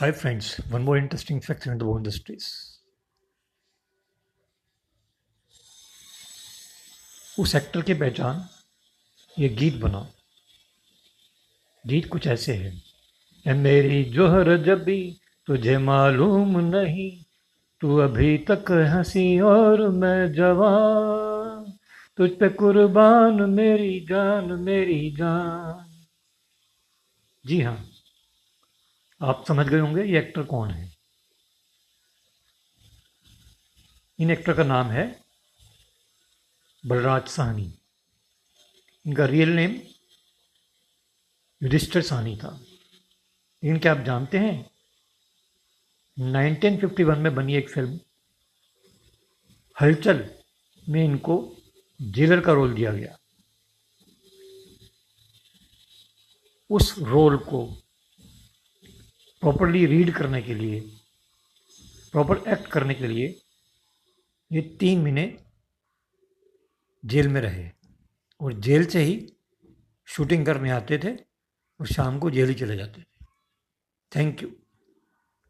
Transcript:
Hi friends, one more interesting fact in the war industries. उस actor की पहचान ये गीत बना गीत कुछ ऐसे है। मेरी जोहर जबी तुझे मालूम नहीं तू अभी तक हँसी और मैं जवान। तुझ पे कुर्बान मेरी जान मेरी जान। जी हाँ। आप समझ गए होंगे ये एक्टर कौन है। इन एक्टर का नाम है बलराज साहनी। इनका रियल नेम युधिष्ठिर साहनी था। लेकिन क्या आप जानते हैं 1951 में बनी एक फ़िल्म हलचल में इनको जेलर का रोल दिया गया। उस रोल को प्रॉपरली रीड करने के लिए प्रॉपर एक्ट करने के लिए, ये तीन महीने जेल में रहे। और जेल से ही शूटिंग करने आते थे और शाम को जेल ही चले जाते थे। Thank you